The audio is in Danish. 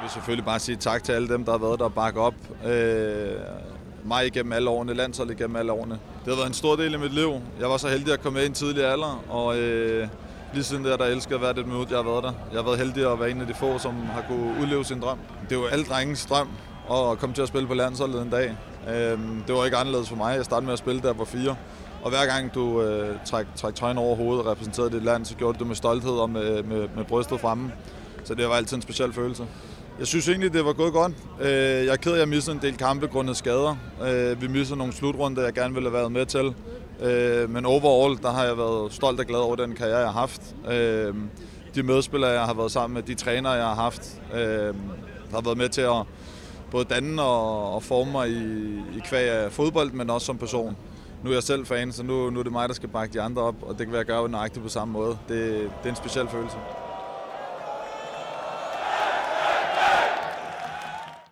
vil selvfølgelig bare sige tak til alle dem, der har været der og bakke op. Øh, mig igennem alle årene, landsholdet igennem alle årene. Det har været en stor del af mit liv. Jeg var så heldig at komme med i en tidlig alder, og øh, lige siden der, der elsker at være det minut, jeg har været der. Jeg har været heldig at være en af de få, som har kunne udleve sin drøm. Det er jo alle drengens drøm at komme til at spille på landsholdet en dag. Øh, det var ikke anderledes for mig. Jeg startede med at spille der på fire. Og hver gang du øh, træk, træk tøjen over hovedet og repræsenterede dit land, så gjorde du det med stolthed og med, med, med brystet fremme. Så det var altid en speciel følelse. Jeg synes egentlig, det var gået godt. Øh, jeg er ked af, at jeg missede en del kampe grundet skader. Øh, vi missede nogle slutrunder, jeg gerne ville have været med til. Øh, men overall, der har jeg været stolt og glad over den karriere, jeg har haft. De medspillere, jeg har været sammen med, de trænere, jeg har haft, har været med til at både danne og forme mig i, i kvæg af fodbold, men også som person. Nu er jeg selv fan, så nu, nu er det mig, der skal bakke de andre op, og det kan være gøre nøjagtigt på samme måde. Det, det er en speciel følelse.